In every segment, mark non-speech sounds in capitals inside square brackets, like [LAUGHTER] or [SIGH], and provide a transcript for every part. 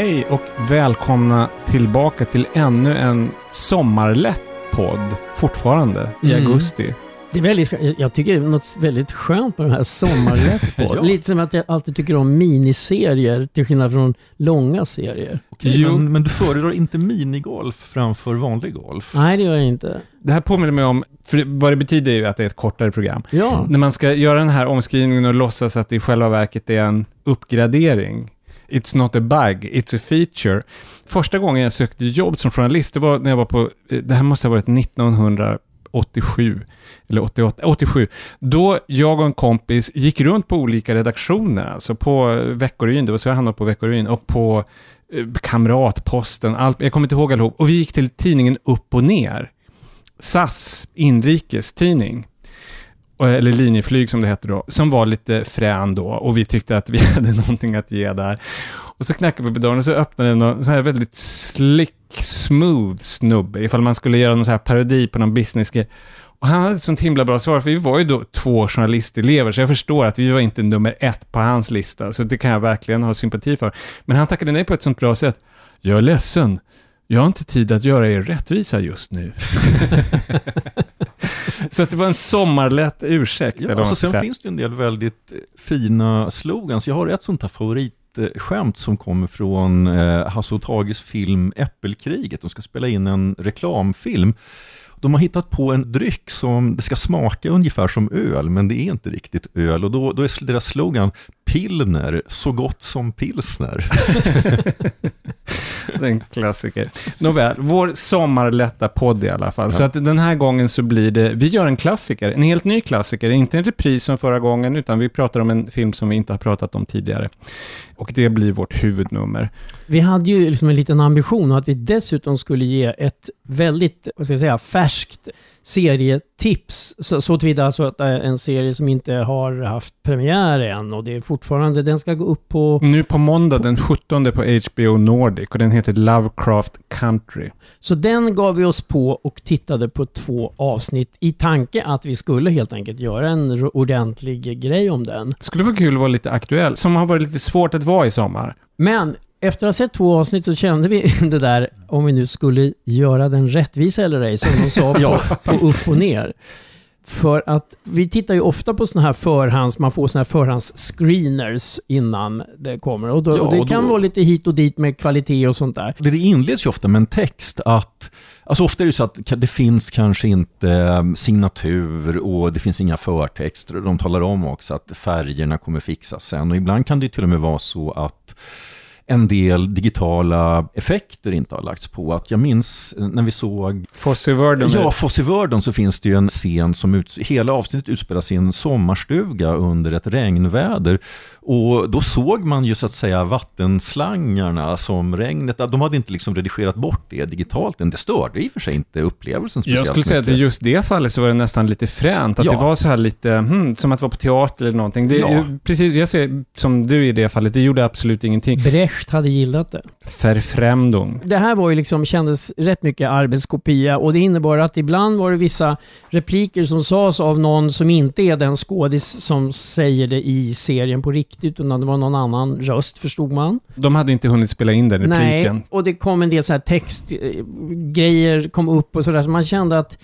Hej och välkomna tillbaka till ännu en sommarlätt podd fortfarande i Mm. augusti. Det är väldigt, jag tycker det är något väldigt skönt med de här sommarlätt [LAUGHS] på. Ja. Lite som att jag alltid tycker om miniserier till skillnad från långa serier. Okej, Jo. men, men du föredrar inte minigolf framför vanlig golf? Nej, det gör jag inte. Det här påminner mig om, för det- vad det betyder är ju att det är ett kortare program. Ja, När man ska göra den här omskrivningen och låtsas att det i själva verket är en uppgradering. It's not a bug, it's a feature. Första gången jag sökte jobb som journalist, det var när jag var på, eh, det här måste ha varit 1987, eller 88, 87. Då jag och en kompis gick runt på olika redaktioner, alltså på Veckoryn, Veckorevyn, det var så jag hamnade på Veckorevyn, och på eh, Kamratposten, allt, jag kommer inte ihåg allihop. Och vi gick till tidningen Upp och Ner. SAS, inrikestidning eller linjeflyg som det hette då, som var lite frän då och vi tyckte att vi [LAUGHS] hade någonting att ge där. Och så knackade vi på dörren och så öppnade en så här väldigt slick, smooth snubbe, ifall man skulle göra någon så här parodi på någon businessgrej. Och han hade ett sånt himla bra svar, för vi var ju då två journalistelever, så jag förstår att vi var inte nummer ett på hans lista, så det kan jag verkligen ha sympati för. Men han tackade nej på ett sånt bra sätt. Jag är ledsen, jag har inte tid att göra er rättvisa just nu. [LAUGHS] så att det var en sommarlätt ursäkt. Ja, alltså sen säga. finns det en del väldigt eh, fina slogans. Jag har ett sånt här favoritskämt som kommer från eh, Hasse och Tages film Äppelkriget. De ska spela in en reklamfilm. De har hittat på en dryck som det ska smaka ungefär som öl, men det är inte riktigt öl. Och då, då är deras slogan Pilner, så gott som pilsner. [LAUGHS] Det är en klassiker. Nåväl, vår sommarlätta podd i alla fall. Så Ja. att den här gången så blir det, vi gör en klassiker, en helt ny klassiker. Inte en repris som förra gången, utan vi pratar om en film som vi inte har pratat om tidigare. Och det blir vårt huvudnummer. vi hade ju liksom en liten ambition att vi dessutom skulle ge ett väldigt, vad ska jag säga, färskt serietips. Så, så tillvida alltså att är en serie som inte har haft premiär än och det är fortfarande, den ska gå upp på Nu på måndag den 17 på HBO Nordic och den heter Lovecraft Country. Så den gav vi oss på och tittade på två avsnitt i tanke att vi skulle helt enkelt göra en ordentlig grej om den. Skulle vara kul att vara lite aktuell, som har varit lite svårt att vara i sommar. Men efter att ha sett två avsnitt så kände vi [LAUGHS] det där, om vi nu skulle göra den rättvisa eller ej, som de sa [LAUGHS] på, på upp och ner. För att vi tittar ju ofta på sådana här förhands, man får sådana här förhands-screeners innan det kommer. Och, då, Ja, och det kan då- vara lite hit och dit med kvalitet och sånt där. Det inleds ju ofta med en text att Alltså ofta är det så att det finns kanske inte eh, signatur och det finns inga förtexter. De talar om också att färgerna kommer fixas sen. Och ibland kan det ju till och med vara så att en del digitala effekter inte har lagts på. Att jag minns eh, när vi såg Fosse Verdon. Ja, Fosse Verdon så finns det ju en scen som ut, hela avsnittet utspelar sig i en sommarstuga under ett regnväder. Och då såg man ju så att säga vattenslangarna som regnet, de hade inte liksom redigerat bort det digitalt än. Det störde i och för sig inte upplevelsen speciellt Jag skulle säga att i mycket. just det fallet så var det nästan lite fränt. Att Ja. det var så här lite, hmm, som att vara på teater eller någonting. Det, Ja. Precis, jag ser som du i det fallet, det gjorde absolut ingenting. Brecht hade gillat det. Verfremdung. Det här var ju liksom, kändes rätt mycket arbetskopia och det innebar att ibland var det vissa repliker som sades av någon som inte är den skådis som säger det i serien på riktigt, utan det var någon annan röst, förstod man. De hade inte hunnit spela in den repliken. Nej, och det kom en del så här textgrejer kom upp och sådär, så man kände att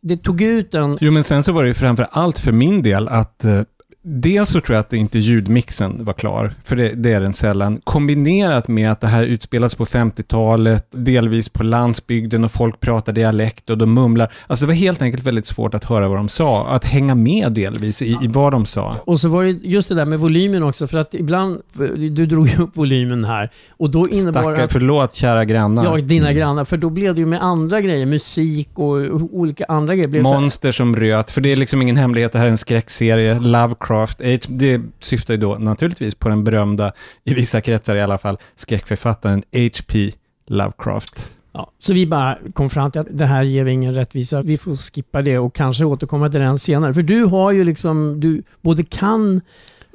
det tog ut en... Jo, men sen så var det ju framför allt för min del att eh, Dels så tror jag att inte ljudmixen var klar, för det, det är den sällan. Kombinerat med att det här utspelas på 50-talet, delvis på landsbygden och folk pratar dialekt och de mumlar. Alltså det var helt enkelt väldigt svårt att höra vad de sa, att hänga med delvis i, i vad de sa. Och så var det just det där med volymen också, för att ibland, du drog ju upp volymen här, och då innebar Stackare, att förlåt kära grannar. Ja, dina grannar. För då blev det ju med andra grejer, musik och olika andra grejer. Monster som röt, för det är liksom ingen hemlighet, det här är en skräckserie, Lovecraft. Lovecraft. Eh, det syftar ju då naturligtvis på den berömda, i vissa kretsar i alla fall, skräckförfattaren H.P. Lovecraft. Ja, så vi bara kom fram till att det här ger ingen rättvisa. Vi får skippa det och kanske återkomma till den senare. För du har ju liksom, du både kan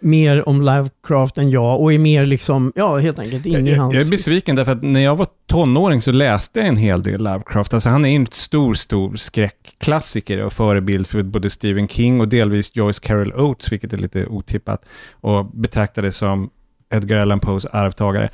mer om Lovecraft än jag och är mer liksom, ja helt enkelt inne Jag, i hans... jag är besviken därför att när jag var tonåring så läste jag en hel del Lovecraft. Alltså han är en stor, stor skräckklassiker och förebild för både Stephen King och delvis Joyce Carol Oates, vilket är lite otippat, och betraktades som Edgar Allan Poes arvtagare.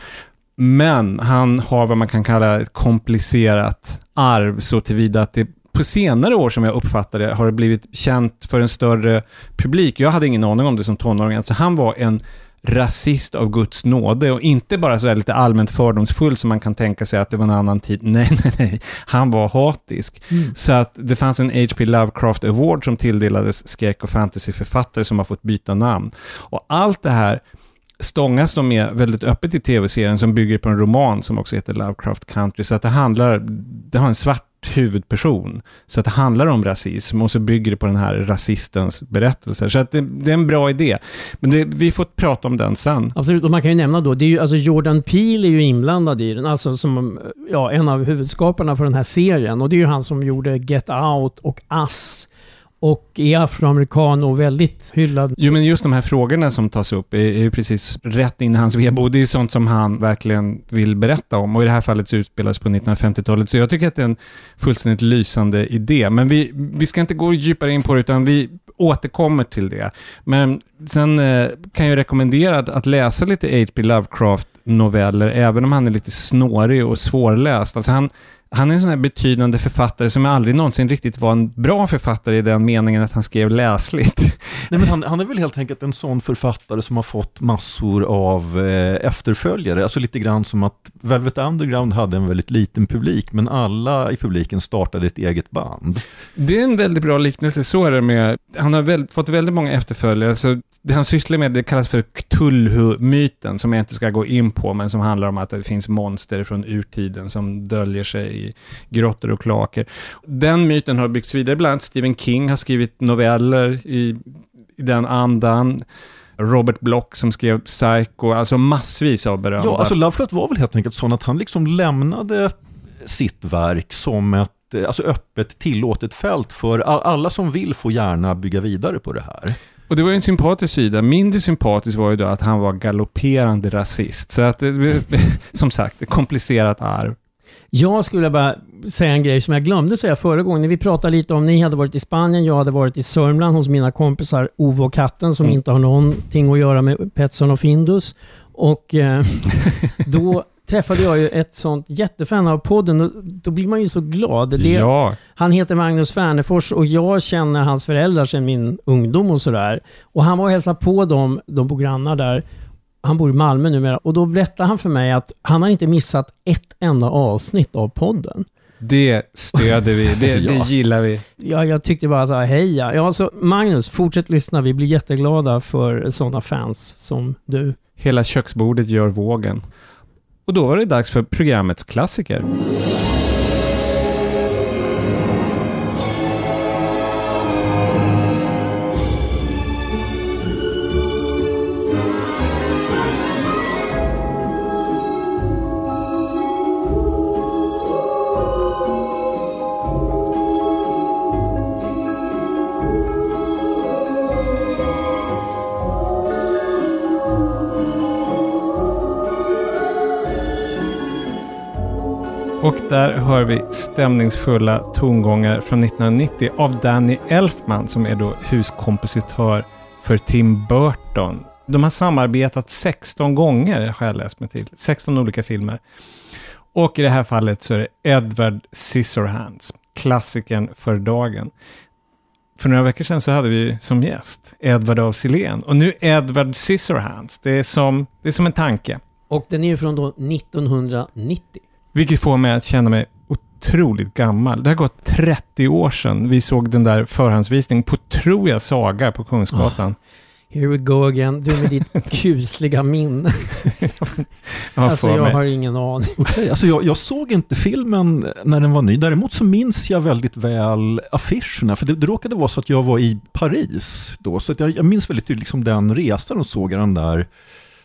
Men han har vad man kan kalla ett komplicerat arv så tillvida att det på senare år som jag uppfattar det har det blivit känt för en större publik. Jag hade ingen aning om det som tonåring. Alltså han var en rasist av Guds nåde och inte bara så lite allmänt fördomsfull som man kan tänka sig att det var en annan tid. [LAUGHS] Nej, nej, nej. Han var hatisk. Mm. Så att det fanns en H.P. Lovecraft Award som tilldelades skräck och fantasyförfattare som har fått byta namn. Och allt det här stångas de med väldigt öppet i tv-serien som bygger på en roman som också heter Lovecraft Country. Så att det handlar, det har en svart huvudperson. Så att det handlar om rasism och så bygger det på den här rasistens berättelser. Så att det, det är en bra idé. Men det, vi får prata om den sen. Absolut, och man kan ju nämna då, det är ju, alltså Jordan Peele är ju inblandad i den, alltså som ja, en av huvudskaparna för den här serien. Och det är ju han som gjorde Get Out och Us. Och är afroamerikan och väldigt hyllad. Jo, men just de här frågorna som tas upp är, ju precis rätt in i hans vebo. Det är ju sånt som han verkligen vill berätta om. Och i det här fallet så utspelas på 1950-talet. Så jag tycker att det är en fullständigt lysande idé. Men vi, vi ska inte gå djupare in på det, utan vi återkommer till det. Men sen eh, kan jag rekommendera att läsa lite H.P. Lovecraft-noveller, även om han är lite snårig och svårläst. Alltså han, han är en sån här betydande författare som aldrig någonsin riktigt var en bra författare i den meningen att han skrev läsligt. Nej, men han, han är väl helt enkelt en sån författare som har fått massor av eh, efterföljare. Alltså lite grann som att Velvet Underground hade en väldigt liten publik, men alla i publiken startade ett eget band. Det är en väldigt bra liknelse, så är det med, han har väl, fått väldigt många efterföljare, så det han sysslar med det kallas för Cthulhu-myten, som jag inte ska gå in på, men som handlar om att det finns monster från urtiden som döljer sig i grottor och kloaker. Den myten har byggts vidare, bland annat Stephen King har skrivit noveller i, i den andan. Robert Block som skrev Psycho, alltså massvis av berömda. Ja, alltså Lovecraft var väl helt enkelt sån att han liksom lämnade sitt verk som ett alltså öppet tillåtet fält för alla som vill får gärna bygga vidare på det här. Och det var ju en sympatisk sida. Mindre sympatisk var ju då att han var galopperande rasist. Så att, [LAUGHS] som sagt, ett komplicerat arv. Jag skulle bara säga en grej som jag glömde säga förra gången. När vi pratade lite om, ni hade varit i Spanien, jag hade varit i Sörmland hos mina kompisar Ove och katten som mm. inte har någonting att göra med Petson och Findus. Och eh, [LAUGHS] då träffade jag ju ett sånt jättefan av podden och då blir man ju så glad. Det, ja. Han heter Magnus Färnefors och jag känner hans föräldrar sedan min ungdom och sådär. Och han var och hälsade på dem, de bor grannar där. Han bor i Malmö numera och då berättade han för mig att han har inte missat ett enda avsnitt av podden. Det stöder vi, det, [LAUGHS] ja. det gillar vi. Ja, jag tyckte bara så här, heja. Ja, så Magnus, fortsätt lyssna. Vi blir jätteglada för sådana fans som du. Hela köksbordet gör vågen. Och då var det dags för programmets klassiker. Hör vi stämningsfulla tongångar från 1990 av Danny Elfman som är då huskompositör för Tim Burton. De har samarbetat 16 gånger, har jag läst mig till. 16 olika filmer. Och i det här fallet så är det Edward Scissorhands, klassikern för dagen. För några veckor sedan så hade vi som gäst Edward af Sillén. Och nu Edward Scissorhands. Det är som, det är som en tanke. Och den är ju från då 1990. Vilket får mig att känna mig otroligt gammal. Det har gått 30 år sedan vi såg den där förhandsvisningen på, tror jag, Saga på Kungsgatan. Oh, here we go again. Du med ditt [LAUGHS] kusliga minne. [LAUGHS] alltså jag mig. har ingen aning. Okay, alltså jag, jag, såg inte filmen när den var ny. Däremot så minns jag väldigt väl affischerna. För det, det råkade vara så att jag var i Paris då. Så jag, jag minns väldigt tydligt liksom den resan och såg den där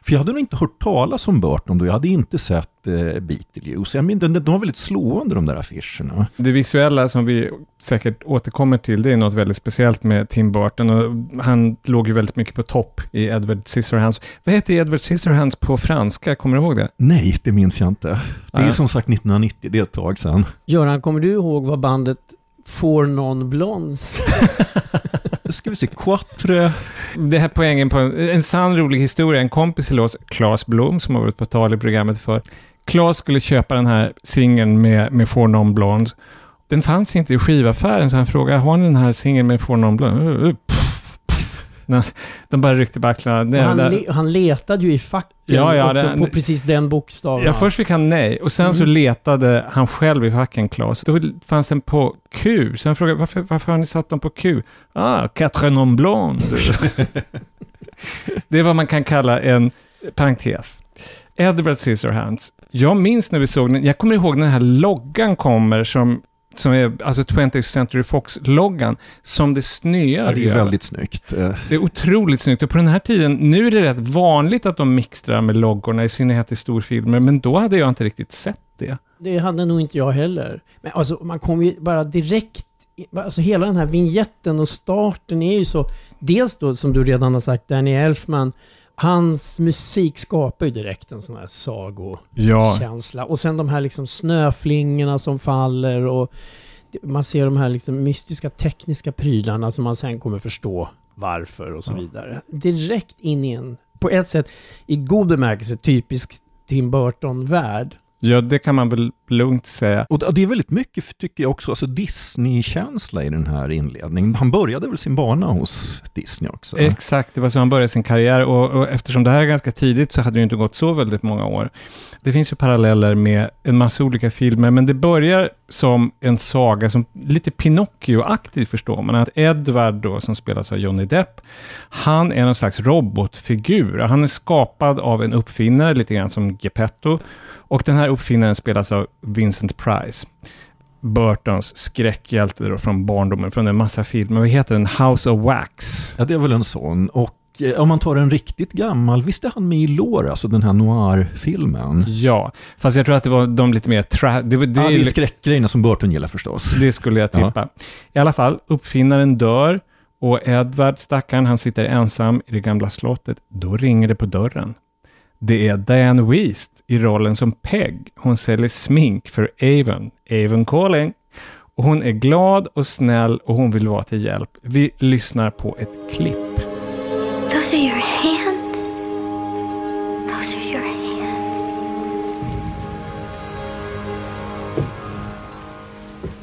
för jag hade nog inte hört talas om Burton då, jag hade inte sett eh, Beetlejuice. Jag minns, de var väldigt slående de där affischerna. Det visuella som vi säkert återkommer till, det är något väldigt speciellt med Tim Burton. Och han låg ju väldigt mycket på topp i Edward Scissorhands. Vad heter Edward Scissorhands på franska? Kommer du ihåg det? Nej, det minns jag inte. Det är som sagt 1990, det är ett tag sedan. Göran, kommer du ihåg vad bandet Four Non Blondes [LAUGHS] ska vi se, Quatre. Det här poängen på en, en sann rolig historia. En kompis till oss, Claes Blom, som har varit på tal i programmet för, Claes skulle köpa den här singeln med, med Four Non Blondes. Den fanns inte i skivaffären, så han frågade, har ni den här singeln med Four Non Blondes? Uh, uh, pff. [LAUGHS] De bara ryckte på axlarna. Han, le, han, letade ju i facken ja, ja, också det, på precis den bokstaven. Ja, först fick han nej och sen mm. så letade han själv i facken, Claes. Då fanns den på Q. Så han frågade, varför, varför har ni satt dem på Q? Ah, Quatre Non Blondes. [LAUGHS] det är vad man kan kalla en parentes. Edward Scissorhands. Jag minns när vi såg den, jag kommer ihåg när den här loggan kommer som som är alltså 20th Century Fox-loggan, som det snöar. Ja, det är väldigt snyggt. Det är otroligt snyggt. Och på den här tiden, nu är det rätt vanligt att de mixtrar med loggorna, i synnerhet i storfilmer, men då hade jag inte riktigt sett det. Det hade nog inte jag heller. Men alltså, man kommer ju bara direkt Alltså hela den här vignetten och starten är ju så... Dels då, som du redan har sagt, Danny Elfman hans musik skapar ju direkt en sån här sagokänsla. Ja. Och sen de här liksom snöflingorna som faller och man ser de här liksom mystiska tekniska prylarna som man sen kommer förstå varför och så ja. vidare. Direkt in i en, på ett sätt, i god bemärkelse, typisk Tim Burton-värld. Ja, det kan man väl lugnt säga. Och det är väldigt mycket, tycker jag också, alltså Disney-känsla i den här inledningen. Han började väl sin bana hos Disney också? Exakt, det var så han började sin karriär och, och eftersom det här är ganska tidigt så hade det inte gått så väldigt många år. Det finns ju paralleller med en massa olika filmer, men det börjar som en saga som lite Pinocchio-aktigt förstår man. Att Edward då, som spelas av Johnny Depp, han är någon slags robotfigur. Han är skapad av en uppfinnare, lite grann som Geppetto. Och den här uppfinnaren spelas av Vincent Price. Burtons skräckhjälte då från barndomen, från en massa filmer. Vad heter den? House of Wax. Ja, det är väl en sån. Och eh, om man tar en riktigt gammal, visst är han med i Lore, alltså den här noir-filmen? Ja, fast jag tror att det var de lite mer... Tra- det, det, ja, det är skräckgrejerna som Burton gillar förstås. Det skulle jag tippa. Ja. I alla fall, uppfinnaren dör och Edward, stackaren, han sitter ensam i det gamla slottet. Då ringer det på dörren. Det är Diane Weist i rollen som Peg. Hon säljer smink för Avon. Avon Calling. Och hon är glad och snäll och hon vill vara till hjälp. Vi lyssnar på ett klipp. Those are your hands. Those are your hands.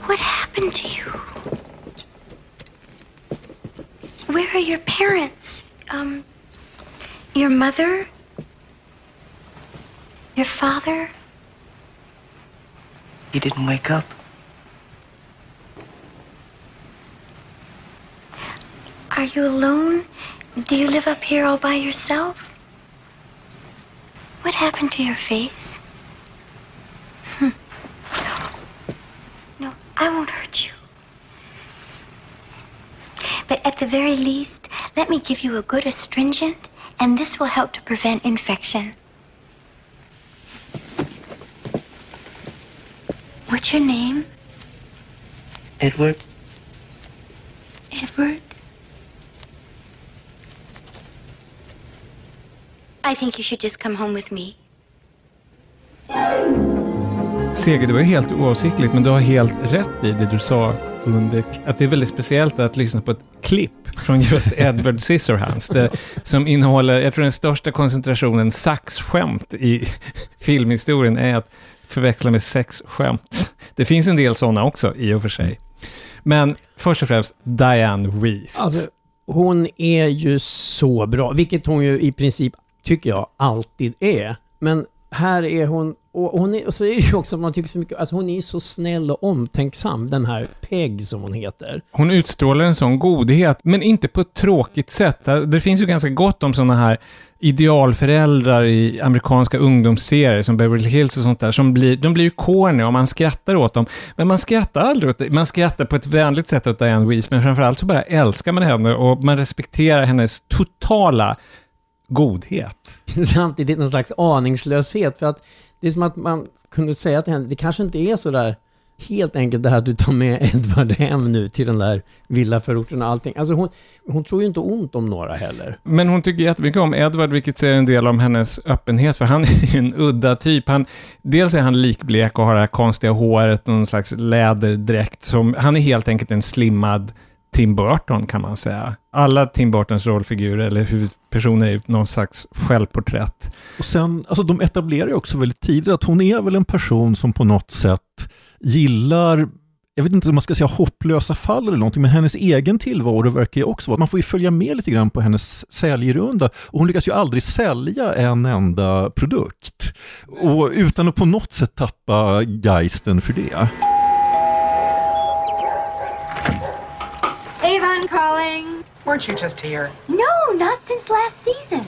What happened to you? Where are your parents? Um, your mother? Your father? He didn't wake up. Are you alone? Do you live up here all by yourself? What happened to your face? Hmm. No, I won't hurt you. But at the very least, let me give you a good astringent, and this will help to prevent infection. What's your name? Edward. Edward? I think you should just come home with me. Seger, det var helt oavsiktligt, men du har helt rätt i det du sa under... Att det är väldigt speciellt att lyssna på ett klipp från just [LAUGHS] Edward Scissorhands, det, som innehåller, jag tror den största koncentrationen saxskämt i [LAUGHS] filmhistorien är att förväxla med sexskämt. Det finns en del sådana också, i och för sig. Men först och främst Diane Weist. Alltså, hon är ju så bra, vilket hon ju i princip, tycker jag, alltid är. Men här är hon, och, hon är, och så är det ju också, man tycker så mycket, alltså hon är så snäll och omtänksam, den här Peg som hon heter. Hon utstrålar en sån godhet, men inte på ett tråkigt sätt. Det finns ju ganska gott om sådana här idealföräldrar i amerikanska ungdomsserier som Beverly Hills och sånt där, som blir, de blir ju corny och man skrattar åt dem. Men man skrattar aldrig åt det. Man skrattar på ett vänligt sätt åt Diane Weiss, men framförallt så bara älskar man henne och man respekterar hennes totala godhet. Samtidigt någon slags aningslöshet, för att det är som att man kunde säga till henne, det kanske inte är så där helt enkelt det här att du tar med Edvard hem nu till den där villaförorten och allting. Alltså hon, hon tror ju inte ont om några heller. Men hon tycker jättemycket om Edvard, vilket säger en del om hennes öppenhet, för han [LAUGHS] är ju en udda typ. Han, dels är han likblek och har det här konstiga håret, någon slags läderdräkt. Som, han är helt enkelt en slimmad Tim Burton kan man säga. Alla Tim Burtons rollfigurer eller huvudpersoner är ju någon slags självporträtt. Och sen, alltså de etablerar ju också väldigt tidigt att hon är väl en person som på något sätt gillar jag vet inte om man ska säga hopplösa fall eller någonting, men hennes egen tillvaro verkar ju också vara att man får ju följa med lite grann på hennes säljrunda. Och hon lyckas ju aldrig sälja en enda produkt. Och utan att på något sätt tappa geisten för det. Calling. Weren't you just here? No, not since last season.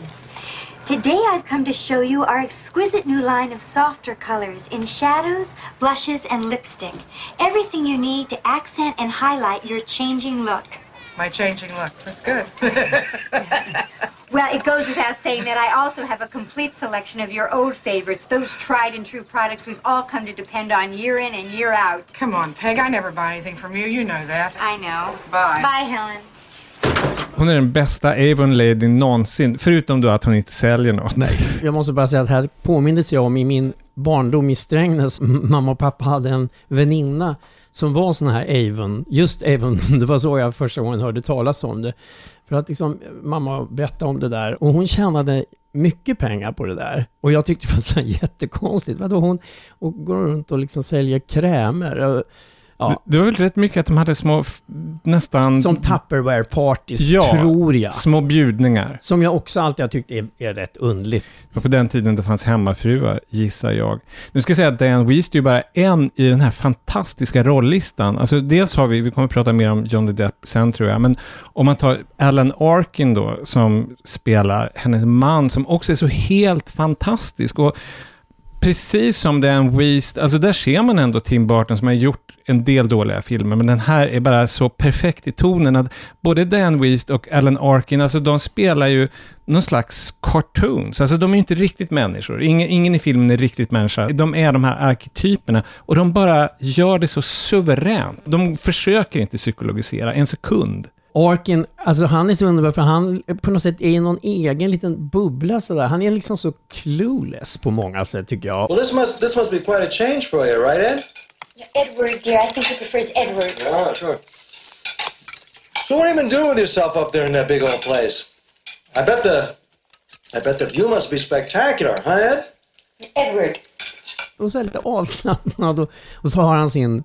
Today I've come to show you our exquisite new line of softer colors in shadows, blushes, and lipstick. Everything you need to accent and highlight your changing look. My changing look. That's good. [LAUGHS] Well, it goes without saying that I also have a complete selection of your old favorites, those tried and true products we've all come to depend on year in and year out. Come on, Peg. I never buy anything from you. You know that. I know. Bye. Bye, Helen. Hon är den bästa Avon Lady någonsin, förutom då att hon inte säljer något. Nej. Jag måste bara säga att här påmindes jag om i min barndom i Strängnäs. Mamma och pappa hade en väninna som var sån här Avon, just Avon, [LAUGHS] det var så jag första gången hörde talas om det. För att liksom, mamma berättade om det där och hon tjänade mycket pengar på det där. Och jag tyckte det var så [LAUGHS] jättekonstigt. Vadå hon och går runt och liksom säljer krämer? Och, Ja, Det, det var väl rätt mycket att de hade små, nästan som Tupperware parties, Ja. tror jag. små bjudningar. Som jag också alltid har tyckt är, är rätt. Det var på den tiden det fanns hemmafruar, gissar jag. Nu ska jag säga att Diane Wiest är ju bara en i den här fantastiska rolllistan. Alltså dels har vi, vi kommer att prata mer om Johnny Depp sen tror jag, men om man tar Alan Arkin då, som spelar hennes man, som också är så helt fantastisk. Och precis som Diane Weast, alltså där ser man ändå Tim Burton som har gjort en del dåliga filmer, men den här är bara så perfekt i tonen att både Dan Weast och Alan Arkin, alltså de spelar ju någon slags cartoons. Alltså de är ju inte riktigt människor. Ingen, ingen i filmen är riktigt människa. De är de här arketyperna och de bara gör det så suveränt. De försöker inte psykologisera en sekund. Arkin, alltså han är så underbar för han på något sätt är i någon egen liten bubbla sådär. Han är liksom så clueless på många sätt tycker jag. Well, this must this must be quite a change for you, right, Ed? Edward, dear, I think he prefers Edward. Yeah, sure. So, what have you been doing with yourself up there in that big old place? I bet the, I bet the view must be spectacular, huh, Ed? Edward. Och så är lite avslappnad och, och så har han sin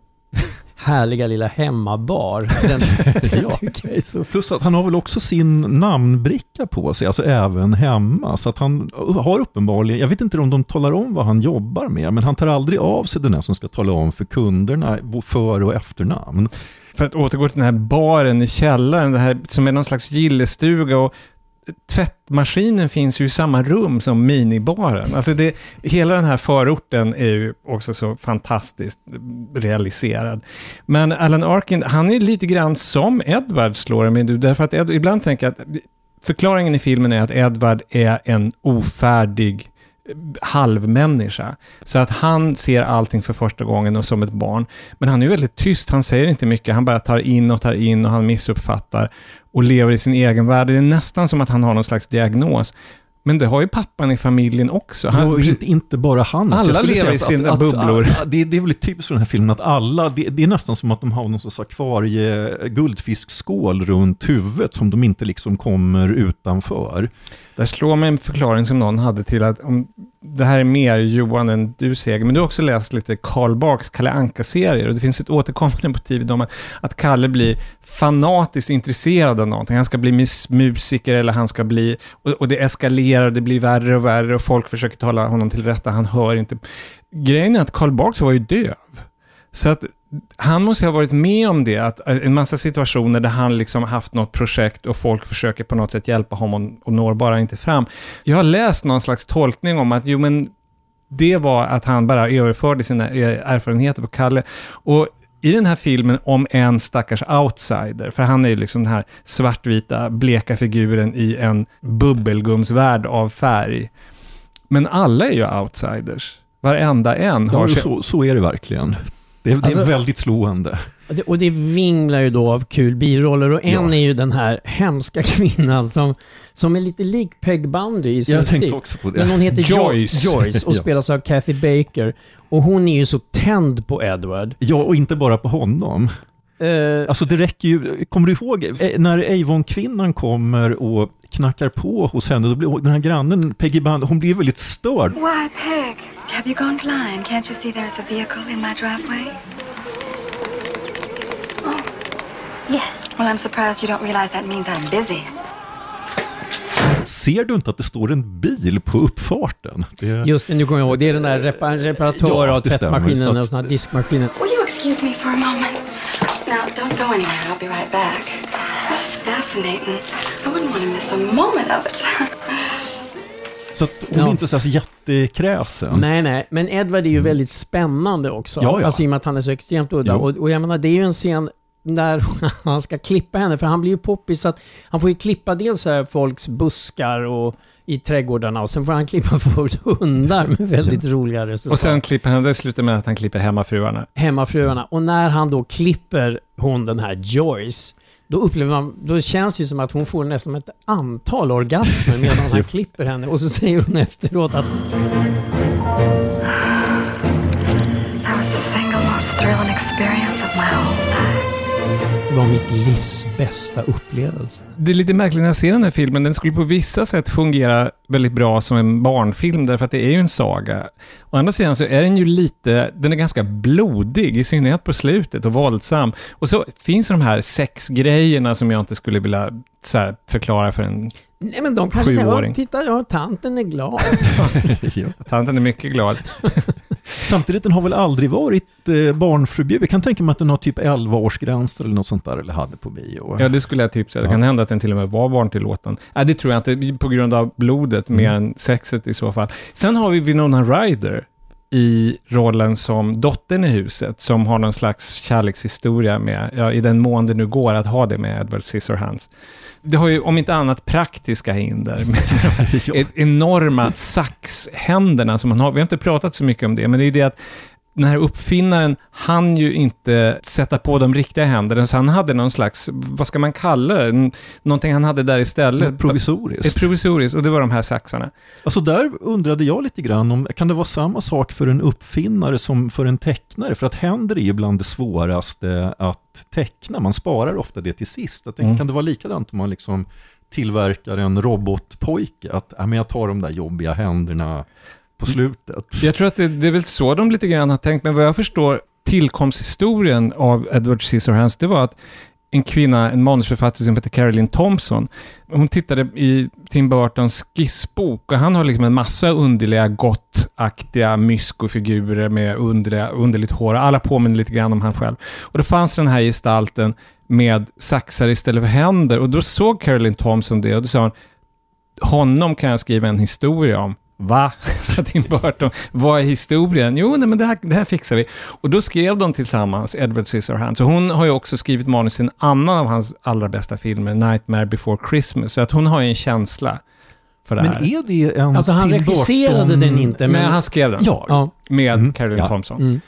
härliga lilla hemmabar. [LAUGHS] Den, den tycker jag är så Plus att han har väl också sin namnbricka på sig, alltså även hemma. Så att han har uppenbarligen, jag vet inte om de talar om vad han jobbar med, men han tar aldrig av sig den här som ska tala om för kunderna för och efternamn. För att återgå till den här baren i källaren, det här som är någon slags gillestuga och tvättmaskinen finns ju i samma rum som minibaren. Alltså det, hela den här förorten är ju också så fantastiskt realiserad. Men Alan Arkin, han är lite grann som Edward slår det mig nu, därför att Ed, ibland tänker jag att förklaringen i filmen är att Edward är en ofärdig eh, halvmänniska. Så att han ser allting för första gången och som ett barn. Men han är väldigt tyst, han säger inte mycket, han bara tar in och tar in och han missuppfattar och lever i sin egen värld. Det är nästan som att han har någon slags diagnos. Men det har ju pappan i familjen också. Han, Jo, inte, inte bara han. Alla lever i sina att, bubblor. Att, att, det, det är väl typiskt för den här filmen att alla, det, det är nästan som att de har någon sorts akvarie guldfiskskål runt huvudet som de inte liksom kommer utanför. Där slår mig en förklaring som någon hade till att om det här är mer Johan än du Seger, men du har också läst lite Karl Barks Kalle Anka-serier och det finns ett återkommande [LAUGHS] motiv om att, att Kalle blir fanatiskt intresserad av någonting. Han ska bli mus- musiker eller han ska bli, och, och det eskalerar, det blir värre och värre och folk försöker tala honom till rätta, han hör inte. Grejen är att Karl Barks var ju döv. Så att han måste ha varit med om det, att äh, en massa situationer där han liksom haft något projekt och folk försöker på något sätt hjälpa honom och når bara inte fram. Jag har läst någon slags tolkning om att, jo men, det var att han bara överförde sina eh, erfarenheter på Kalle. Och i den här filmen om en stackars outsider, för han är ju liksom den här svartvita, bleka figuren i en bubbelgumsvärld av färg. Men alla är ju outsiders. Varenda en har Ja, så, så är det verkligen. Det, det Alltså- är väldigt slående. Och det, och det vinglar ju då av kul biroller och en Ja. är ju den här hemska [LAUGHS] kvinnan som, som är lite lik Peg Bundy i sin Jag tänkte stil. också på det. Men hon heter Joyce. Joyce, Joyce och [LAUGHS] Ja. spelas av Kathy Baker. Och hon är ju så tänd på Edward. Ja, och inte bara på honom. Eh, Alltså det räcker ju, kommer du ihåg eh, när Avon-kvinnan kommer och knackar på hos henne, då blir den här grannen Peggy Band, hon blir väldigt störd. Why, Peg? Have you gone blind? Can't you see there's a vehicle in my driveway? Yes. Well, I'm surprised you don't realize that means I'm busy. Ser du inte att det står en bil på uppfarten? Det, Just det, nu kommer jag ihåg. Det är den där repa reparatör Ja, av tvättmaskinen att- och såna här diskmaskinen. Will you excuse me for a moment? Now, don't go anywhere. I'll be right back. This is fascinating. I wouldn't want to miss a moment of it. så att hon Ja. är inte så, här så jättekräsen. Nej, nej, men Edward är ju väldigt spännande också. Ja, ja. Alltså i och med att han är så extremt udda. Och, och jag menar, det är ju en scen när [LAUGHS] han ska klippa henne, för han blir ju poppis så att han får ju klippa dels så här folks buskar och i trädgårdarna och sen får han klippa [LAUGHS] folks hundar med väldigt roliga resultat. Och sen klipper han, det slutar med att han klipper hemmafruarna. hemmafruarna. Och när han då klipper hon den här Joyce, då upplever man, då känns det ju som att hon får nästan ett antal orgasmer [LAUGHS] medan han klipper henne. Och så säger hon efteråt att That was the single most thrilling experience var mitt livs bästa upplevelse. Det är lite märkligt när jag ser den här filmen. Den skulle på vissa sätt fungera väldigt bra som en barnfilm, därför att det är ju en saga. Å andra sidan så är den ju lite, den är ganska blodig, i synnerhet på slutet, och våldsam. Och så finns de här sexgrejerna som jag inte skulle vilja så här, förklara för en... Nej men de kanske tänker, Sjuåring. titta, ja, tanten är glad. [LAUGHS] Tanten är mycket glad. Samtidigt, den har väl aldrig varit eh, barnförbjuden? Jag kan tänka mig att den har typ 11-årsgränser eller något sånt där, eller hade på bio. Ja, det skulle jag tipsa. Det Ja. kan hända att den till och med var barntillåten. Nej, det tror jag inte, på grund av blodet, mer Mm. än sexet i så fall. Sen har vi Winona Ryder i rollen som dottern i huset, som har någon slags kärlekshistoria med, ja, i den mån det nu går att ha det med Edward Scissorhands. Det har ju, om inte annat, praktiska hinder. Med [LAUGHS] de enorma saxhänderna som man har. Vi har inte pratat så mycket om det, men det är ju det att den här uppfinnaren han ju inte sätta på de riktiga händerna, så han hade någon slags, vad ska man kalla det, någonting han hade där istället. Provisoriskt. Ett provisoriskt, och det var de här saxarna. Alltså där undrade jag lite grann om, kan det vara samma sak för en uppfinnare som för en tecknare? För att händer är ju bland det svåraste att teckna, man sparar ofta det till sist. Jag tänker, Mm. Kan det vara likadant om man liksom tillverkar en robotpojke, att ja, men jag tar de där jobbiga händerna på slutet. Jag tror att det, det är väl så de lite grann har tänkt, men vad jag förstår, tillkomsthistorien av Edward Scissorhands, det var att en kvinna, en manusförfattare som heter Caroline Thompson, hon tittade i Tim Burtons skissbok och han har liksom en massa underliga, gottaktiga myskofigurer med underliga, underligt hår. Alla påminner lite grann om han själv. Och då fanns den här gestalten med saxar istället för händer och då såg Caroline Thompson det och då sa hon, honom kan jag skriva en historia om. Va? sa Tim Burton. Vad är historien? Jo, nej, men det här, det här fixar vi. Och då skrev de tillsammans, Edward Scissorhands. Så hon har ju också skrivit manus till en annan av hans allra bästa filmer, Nightmare before Christmas. Så att hon har ju en känsla för det Men här. är det en Alltså han Tim regisserade Burton- den inte, Men men... han skrev den Ja, Ja. med Mm, Caroline ja. Thompson. Mm.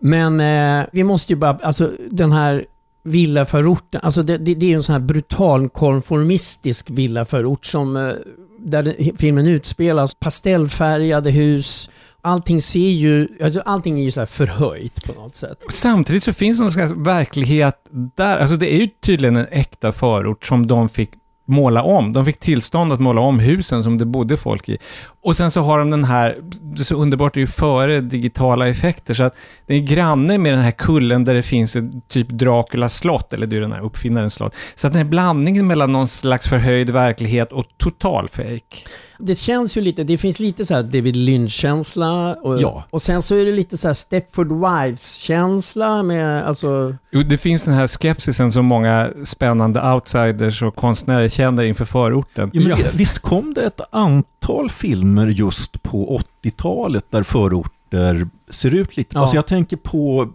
Men eh, vi måste ju bara, alltså den här villaförorten, alltså det, det, det är ju en sån här brutal konformistisk villaförort som, eh, där filmen utspelas, pastellfärgade hus, allting ser ju, alltså allting är ju så här förhöjt på något sätt. Samtidigt så finns det någon slags verklighet där. Alltså det är ju tydligen en äkta förort som de fick måla om. De fick tillstånd att måla om husen som det bodde folk i. Och sen så har de den här, det är så underbart, det är ju före digitala effekter, så att det är granne med den här kullen där det finns ett typ Draculas slott, eller det är den här uppfinnarens slott. Så att den här blandningen mellan någon slags förhöjd verklighet och total fake. Det känns ju lite, det finns lite så här David Lynch-känsla och, Ja. och sen så är det lite så här Stepford Wives-känsla med, alltså, Jo, det finns den här skepsisen som många spännande outsiders och konstnärer känner inför förorten. Ja, men Ja. Visst kom det ett antal filmer just på 80-talet där förorter ser ut lite... Ja. Alltså jag tänker på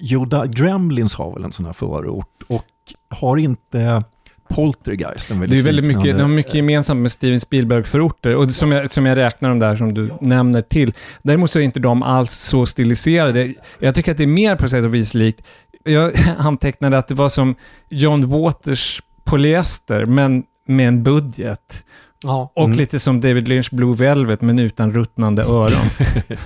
Yoda Gremlins har väl en sån här förort och har inte Poltergeist en Det är väldigt mycket, de har mycket gemensamt med Steven Spielberg-förorter och som jag, som jag räknar de där som du nämner till. Däremot så är inte de alls så stiliserade. Jag tycker att det är mer på sätt och vis likt. Jag [LAUGHS] antecknade att det var som John Waters polyester, men med en budget. ja. Och Mm. lite som David Lynch Blue Velvet, men utan ruttnande öron.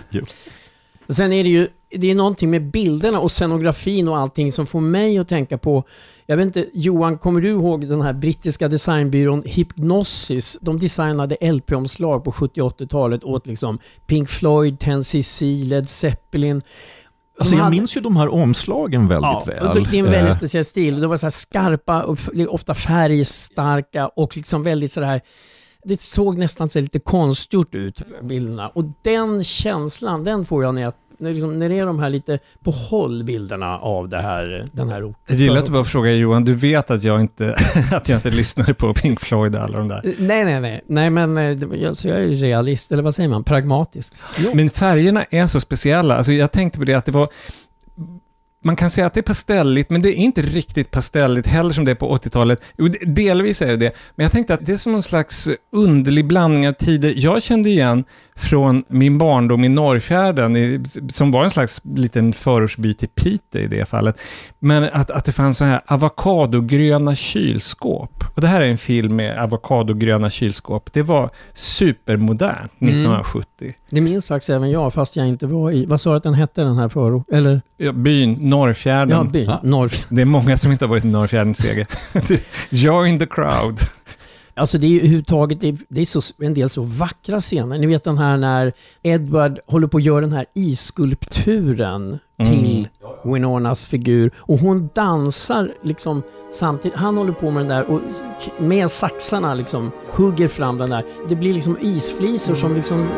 [LAUGHS] Sen är det ju det är någonting med bilderna och scenografin och allting som får mig att tänka på jag vet inte, Johan, kommer du ihåg den här brittiska designbyrån Hypnosis? De designade LP-omslag på 70 80-talet åt liksom Pink Floyd, 10cc, Led Zeppelin. Alltså jag hade- minns ju de här omslagen väldigt Ja, väl. det är en väldigt Eh, speciell stil. De var så här skarpa, och ofta färgstarka och liksom väldigt sådär det såg nästan så här lite konstgjort ut, bilderna. Och den känslan, den får jag när jag när, liksom, när det är de här lite på håll bilderna av det här, den här orten. Jag gillar att du bara frågar Johan, du vet att jag inte, [LAUGHS] att jag inte lyssnade på Pink Floyd och alla de där. Nej, nej, nej. Nej, men eh, det- jag, är ju realist, eller vad säger man? Pragmatisk. Jo. Men färgerna är så speciella. Alltså jag tänkte på det att det var... Man kan säga att det är pastelligt, men det är inte riktigt pastelligt heller som det är på 80-talet. Jo, det- delvis är det det. Men jag tänkte att det är som någon slags underlig blandning av tider. Jag kände igen från min barndom i Norrfjärden, som var en slags liten förortsby till Piteå i det fallet. Men att, att det fanns så här avokadogröna kylskåp. Och det här är en film med avokadogröna kylskåp. Det var supermodernt 1970. Det minns faktiskt även jag, fast jag inte var i... Vad sa du att den hette, den här förort? Eller? Ja, byn Norrfjärden. Ja, byn. Ja. Norr. Det är många som inte har varit i Norrfjärden, Seger. [LAUGHS] Join the crowd. Alltså det är ju överhuvudtaget, det är, det är så, en del så vackra scener. Ni vet den här när Edward håller på att göra den här isskulpturen till Winonas figur och hon dansar liksom samtidigt. Han håller på med den där och med saxarna liksom hugger fram den där. Det blir liksom isflisor som liksom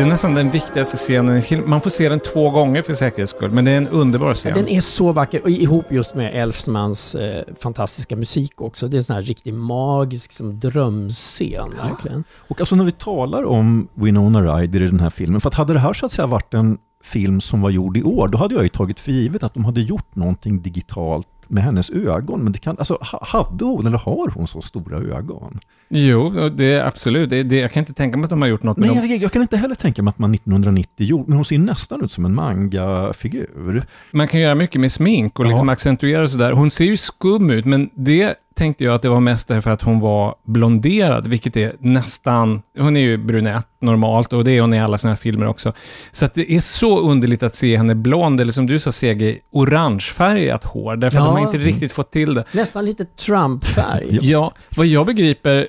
Det är nästan den viktigaste scenen i filmen. Man får se den två gånger för säkerhets skull, men det är en underbar scen. Den är så vacker, och ihop just med Elfsmans eh, fantastiska musik också. Det är en sån här riktigt magisk som drömscen, verkligen. Och alltså när vi talar om Winona Ryder i den här filmen, för att hade det här så att säga varit en film som var gjord i år, då hade jag ju tagit för givet att de hade gjort någonting digitalt med hennes ögon. Men det kan, alltså, ha- hade hon eller har hon så stora ögon? Jo, det är absolut. Det, det, jag kan inte tänka mig att de har gjort något med Nej, dem. jag, jag kan inte heller tänka mig att man 1990 gjorde, men hon ser nästan ut som en manga-figur. Man kan göra mycket med smink och liksom Ja. accentuera och sådär. Hon ser ju skum ut, men det tänkte jag att det var mest därför att hon var blonderad, vilket är nästan... Hon är ju brunett normalt och det är hon i alla sina filmer också. Så att det är så underligt att se henne blond, eller som du sa Sege, orangefärgat hår, därför att Ja. de har inte riktigt fått till det. Nästan lite Trump-färg. Ja, vad jag begriper,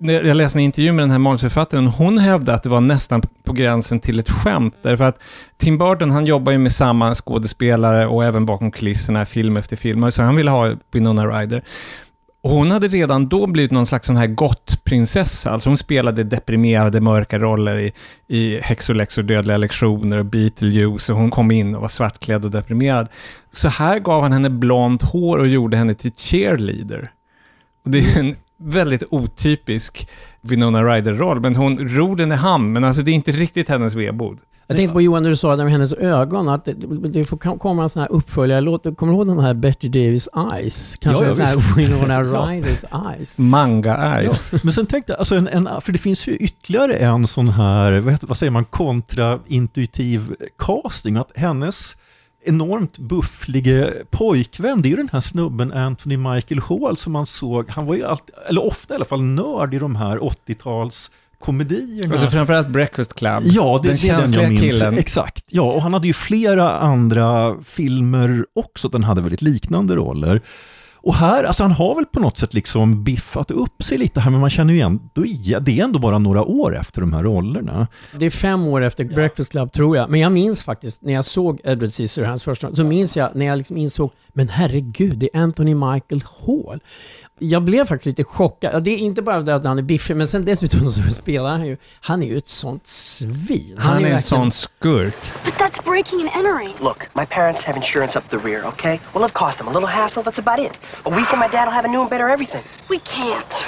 när jag läste en intervju med den här manusförfattaren, hon hävdade att det var nästan på gränsen till ett skämt, därför att Tim Burton, han jobbar ju med samma skådespelare och även bakom kulisserna, film efter film, så han ville ha Winona Ryder. Och hon hade redan då blivit någon slags sån här gottprinsessa, alltså hon spelade deprimerade, mörka roller i, i Hexolex Dödliga lektioner och Beetlejuice, och hon kom in och var svartklädd och deprimerad. Så här gav han henne blont hår och gjorde henne till cheerleader. Och det är en väldigt otypisk Winona Ryder-roll, men hon ror den i hamn, men alltså det är inte riktigt hennes vedbod. Jag tänkte på Johan när du sa det med hennes ögon, att det, det får kom- komma en sån här uppföljare. Kommer du ihåg den här Betty Davis Eyes? Kanske Ja, ja, en sån här. Winona [LAUGHS] Ja. Ryders Eyes. Manga Eyes. Men sen tänkte jag, alltså en, en, för det finns ju ytterligare en sån här, vad, heter, vad säger man, kontraintuitiv casting. Att hennes enormt bufflige pojkvän, det är ju den här snubben Anthony Michael Hall som man såg, han var ju alltid, eller ofta i alla fall, nörd i de här 80-tals komedierna. Alltså framförallt Breakfast Club. Ja, det, Den det är den jag minns. killen. Exakt. Ja, och han hade ju flera andra filmer också, den hade väldigt liknande roller. Och här, alltså han har väl på något sätt liksom biffat upp sig lite här, men man känner ju igen, då är det är ändå bara några år efter de här rollerna. Det är fem år efter Breakfast Club, tror jag. Men jag minns faktiskt, när jag såg Edward Scissorhands första så minns jag när jag liksom insåg, men herregud, det är Anthony Michael Hall. Jag blev faktiskt lite chockad. Det är inte bara det att han är biffig, men sen dessutom så spelar han ju, han är ju ett sånt svin. Han är en verkligen- sån skurk. But that's breaking and entering. Look, my parents have insurance up the rear, okay? Well, it'll cost them a little hassle, that's about it. A week and my dad will have a new and better everything. We can't.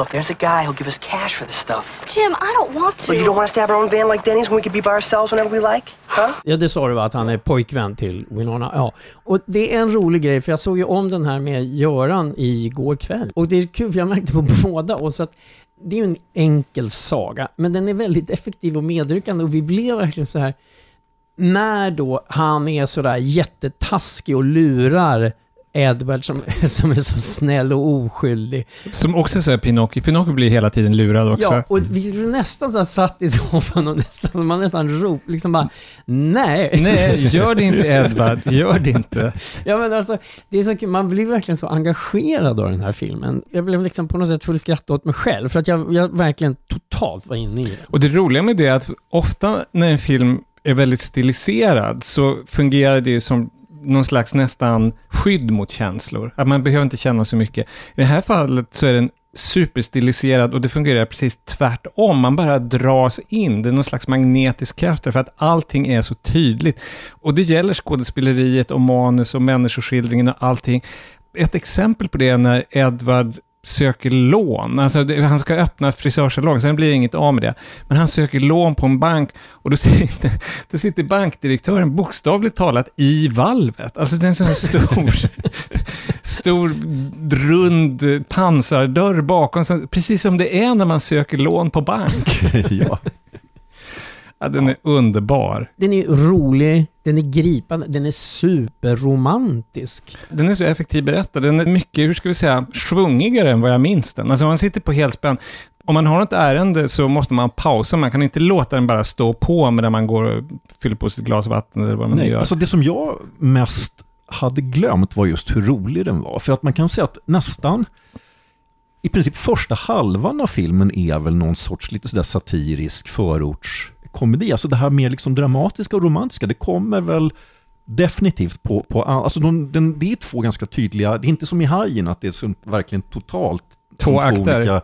Look, there's a guy who'll give us cash for this stuff. Jim, I don't want to. So you don't want us to have our own van like Denny's when we could be by ourselves whenever we like? Huh? Ja, det sa du va, att han är pojkvän till Winona. Ja. Och det är en rolig grej, för jag såg ju om den här med Göran igår kväll. Och det är kul, för jag märkte på [LAUGHS] båda oss att det är ju en enkel saga, men den är väldigt effektiv och medryckande och vi blev verkligen så här, när då han är sådär jättetaskig och lurar Edward som, [LAUGHS] som är så snäll och oskyldig. Som också så är Pinocchio. Pinocchio blir hela tiden lurad också. Ja, och vi nästan så här satt i soffan och nästan, man nästan rop, liksom bara nej. Nej, gör det inte Edward. Gör det inte. Ja men alltså, det är så, kul. man blir verkligen så engagerad av den här filmen. Jag blev liksom på något sätt full skratt åt mig själv, för att jag, jag verkligen totalt var inne i det. Och det roliga med det är att ofta när en film är väldigt stiliserad så fungerar det ju som någon slags nästan skydd mot känslor. Att man behöver inte känna så mycket. I det här fallet så är den superstiliserad och det fungerar precis tvärtom. Man bara dras in. Det är någon slags magnetisk kraft för att allting är så tydligt. Och det gäller skådespeleriet och manus och människoskildringen och allting. Ett exempel på det är när Edward söker lån. Alltså, det, han ska öppna frisörsalong, sen blir det inget av med det. Men han söker lån på en bank och då [LAUGHS] sitter, då sitter bankdirektören bokstavligt talat i valvet. Alltså det är en sån stor, [LAUGHS] stor rund pansardörr bakom, precis som det är när man söker lån på bank. [LAUGHS] ja. Ja, den är underbar. Den är rolig, den är gripande, den är superromantisk. Den är så effektivt berättad. Den är mycket, hur ska vi säga, svungigare än vad jag minns den. Alltså man sitter på helspänn, om man har något ärende så måste man pausa. Man kan inte låta den bara stå på medan man går och fyller på sitt glas vatten eller vad man Nej, gör. alltså det som jag mest hade glömt var just hur rolig den var. För att man kan säga att nästan i princip första halvan av filmen är väl någon sorts lite sådär satirisk förortskomedi. Alltså det här mer liksom dramatiska och romantiska, det kommer väl definitivt på, på alltså de, den, det är två ganska tydliga, det är inte som i Hajen att det är så verkligen totalt Två som akter. olika,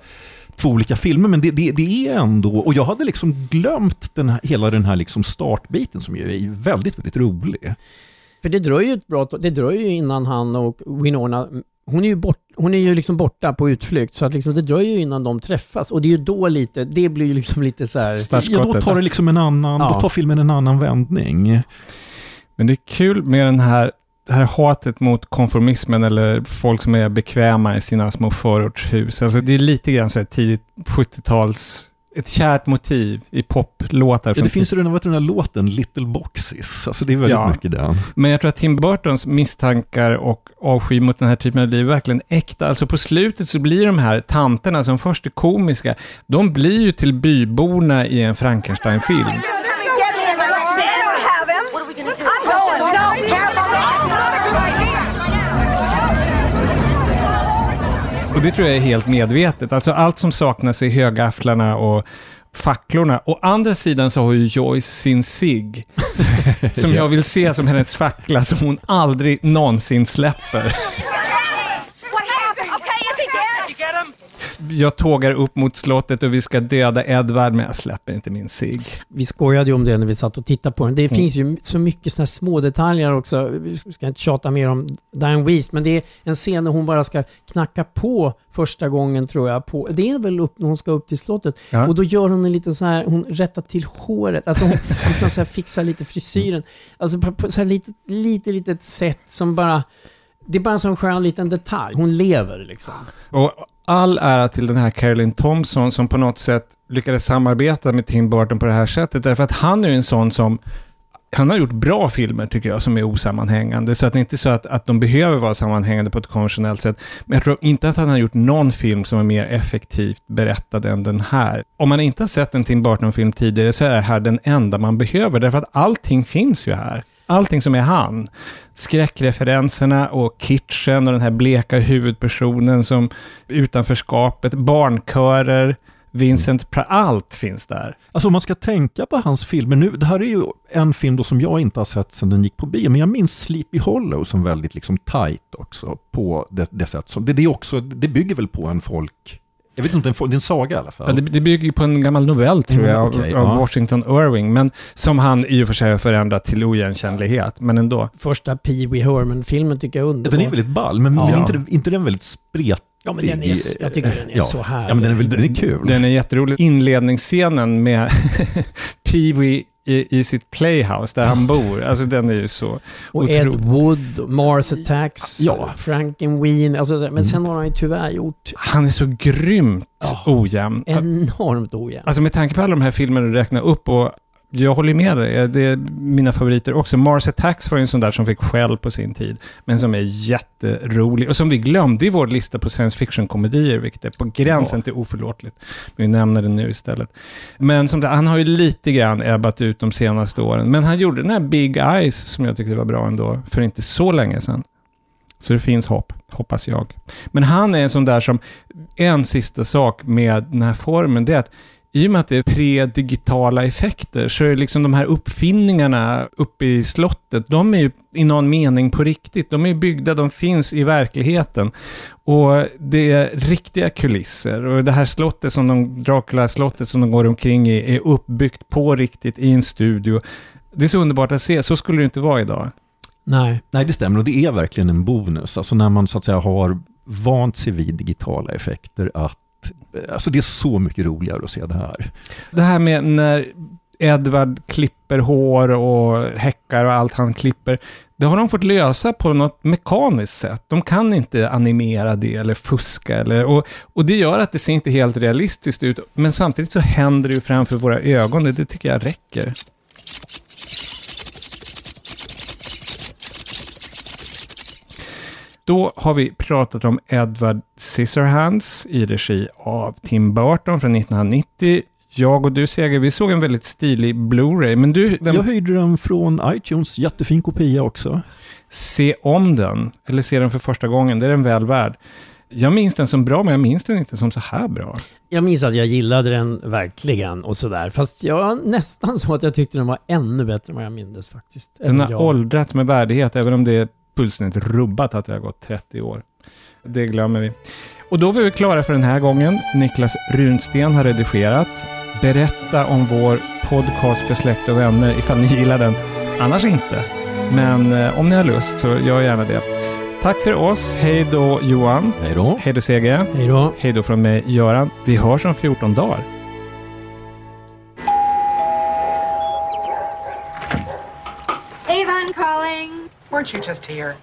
två olika filmer, men det, det, det är ändå, och jag hade liksom glömt den här, hela den här liksom startbiten som är väldigt, väldigt rolig. För det dröjer ju ett bra det dröjer ju innan han och Winona, hon är ju, bort, hon är ju liksom borta på utflykt, så att liksom det dröjer ju innan de träffas. Och det är ju då lite, det blir ju liksom lite så här... Ja, då tar det liksom en annan, Ja. då tar filmen en annan vändning. Men det är kul med den här, det här hatet mot konformismen eller folk som är bekväma i sina små förortshus. Alltså det är lite grann så här tidigt 70-tals, ett kärt motiv i poplåtar. Ja, det finns ju vet du, den här låten Little Boxes, alltså det är väldigt Ja. mycket den. Men jag tror att Tim Burtons misstankar och avsky mot den här typen av liv är verkligen äkta. Alltså på slutet så blir de här tanterna som först är komiska, de blir ju till byborna i en Frankenstein-film. Det tror jag är helt medvetet. Alltså allt som saknas är högafflarna och facklorna. Å andra sidan så har ju Joyce sin sig [LAUGHS] som jag vill se som hennes fackla som hon aldrig någonsin släpper. [LAUGHS] What happened? Okay, is he dead? You get him? Jag tågar upp mot slottet och vi ska döda Edvard, men jag släpper inte min sig. Vi skojade ju om det när vi satt och tittade på den. Det finns ju så mycket sådana små detaljer också. Vi ska inte tjata mer om Diane Weiss, men det är en scen när hon bara ska knacka på första gången tror jag. På, det är väl upp, när hon ska upp till slottet. Ja. Och då gör hon en liten så här, hon rättar till håret. Alltså hon [LAUGHS] liksom så här fixar lite frisyren. Alltså på, på så här lite, lite litet sätt som bara... Det är bara en sån skön liten detalj. Hon lever liksom. Och all ära till den här Carolyn Thompson som på något sätt lyckades samarbeta med Tim Burton på det här sättet. Därför att han är ju en sån som han har gjort bra filmer tycker jag som är osammanhängande. Så att det är inte så att, att de behöver vara sammanhängande på ett konventionellt sätt. Men jag tror inte att han har gjort någon film som är mer effektivt berättad än den här. Om man inte har sett en Tim Burton-film tidigare så är det här den enda man behöver. Därför att allting finns ju här. Allting som är han. Skräckreferenserna och kitchen och den här bleka huvudpersonen som utanförskapet, barnkörer, Vincent Pra, allt finns där. Alltså om man ska tänka på hans filmer nu, det här är ju en film då som jag inte har sett sedan den gick på bio, men jag minns Sleepy Hollow som väldigt liksom tight också på det, det sätt som, det, det, också, det bygger väl på en folk, jag vet inte, det är en saga i alla fall. Ja, det, det bygger ju på en gammal novell tror Mm, jag, av, okej, av ja. Washington Irving, men som han i och för sig har förändrat till oigenkännlighet, men ändå. Första Pee Wee Herman-filmen tycker jag är underbar. den är väldigt ball, men, men Ja. inte, inte den väldigt spretig? Ja, men den är, jag tycker den är Ja. så här. Ja, men den är, väl- den är kul. Den är jätterolig. Inledningsscenen med [LAUGHS] Pee-Wee i, i sitt playhouse där han bor. Alltså den är ju så Och Ed Wood, Mars Attacks, Ja. Frankenweenie. Alltså, så- men sen har han ju tyvärr gjort Han är så grymt ojämn. enormt ojämnt. Alltså med tanke på alla de här filmerna du räknar upp och jag håller med dig, det är mina favoriter också. Mars Attacks var en sån där som fick skäll på sin tid, men som är jätterolig och som vi glömde i vår lista på science fiction-komedier, vilket är på gränsen till oförlåtligt. Men vi nämner det nu istället. Men som det, han har ju lite grann ebbat ut de senaste åren, men han gjorde den här Big Eyes som jag tyckte var bra ändå, för inte så länge sedan. Så det finns hopp, hoppas jag. Men han är en sån där som, en sista sak med den här formen, det är att i och med att det är pre-digitala effekter så är liksom de här uppfinningarna uppe i slottet, de är ju i någon mening på riktigt. De är byggda, de finns i verkligheten. Och det är riktiga kulisser. Och det här slottet som de, Dracula-slottet som de går omkring i, är uppbyggt på riktigt i en studio. Det är så underbart att se, så skulle det inte vara idag. Nej. Nej, det stämmer och det är verkligen en bonus. Alltså när man så att säga har vant sig vid digitala effekter att Alltså det är så mycket roligare att se det här. Det här med när Edward klipper hår och häckar och allt han klipper. Det har de fått lösa på något mekaniskt sätt. De kan inte animera det eller fuska. Eller, och, och det gör att det ser inte helt realistiskt ut. Men samtidigt så händer det ju framför våra ögon. Det, det tycker jag räcker. Då har vi pratat om Edward Scissorhands i regi av Tim Burton från 1990. Jag och du Seger, vi såg en väldigt stilig Blu-ray, men du, den, Jag höjde den från iTunes, jättefin kopia också. se om den, eller se den för första gången, det är den väl värd. Jag minns den som bra, men jag minns den inte som så här bra. Jag minns att jag gillade den verkligen och sådär. Fast jag nästan så att jag tyckte den var ännu bättre än vad jag mindes faktiskt. Den har jag. åldrats med värdighet, även om det är fullständigt rubbat att det har gått 30 år. Det glömmer vi. Och då var vi klara för den här gången. Niklas Runsten har redigerat. Berätta om vår podcast för släkt och vänner ifall ni gillar den. Annars inte. Men eh, om ni har lust så gör gärna det. Tack för oss. Hej då Johan. Hej då. Hej då Sege. Hej då. Hej då från mig Göran. Vi hörs om 14 dagar. Avon calling. Weren't you just here?